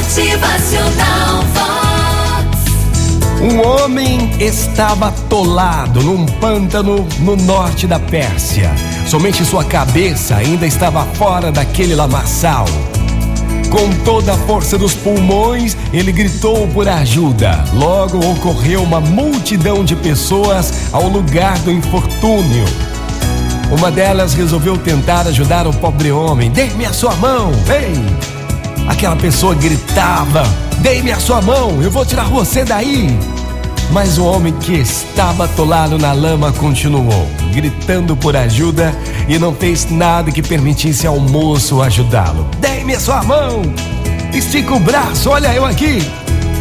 Motivacional Vox. Um homem estava atolado num pântano no norte da Pérsia. Somente sua cabeça ainda estava fora daquele lamaçal. Com toda a força dos pulmões, ele gritou por ajuda. Logo ocorreu uma multidão de pessoas ao lugar do infortúnio. Uma delas resolveu tentar ajudar o pobre homem. Dê-me a sua mão, ei! Aquela pessoa gritava: Dê-me a sua mão, eu vou tirar você daí. Mas o homem que estava atolado na lama continuou, gritando por ajuda e não fez nada que permitisse ao moço ajudá-lo. Dê-me a sua mão! Estica o braço, olha eu aqui!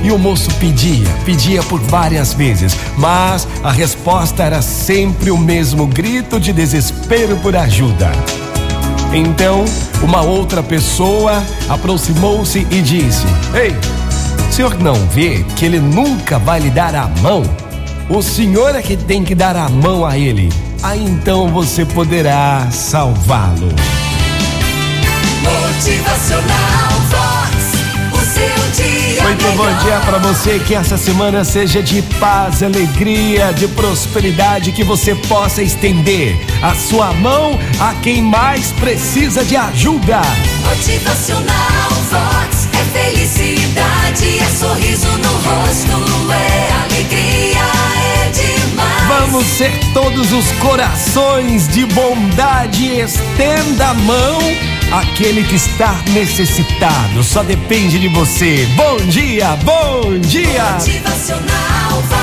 E o moço pedia, pedia por várias vezes, mas a resposta era sempre o mesmo grito de desespero por ajuda. Então, uma outra pessoa aproximou-se e disse: Ei, o senhor não vê que ele nunca vai lhe dar a mão? O senhor é que tem que dar a mão a ele. Aí então você poderá salvá-lo. Muito bom dia para você, que essa semana seja de paz, alegria, de prosperidade, que você possa estender a sua mão a quem mais precisa de ajuda. Motivacional Vox. É felicidade, é sorriso no rosto, é alegria, é demais. Vamos ser todos os corações de bondade, estenda a mão àquele que está necessitado. Só depende de você. Bom dia, bom dia. Motivacional.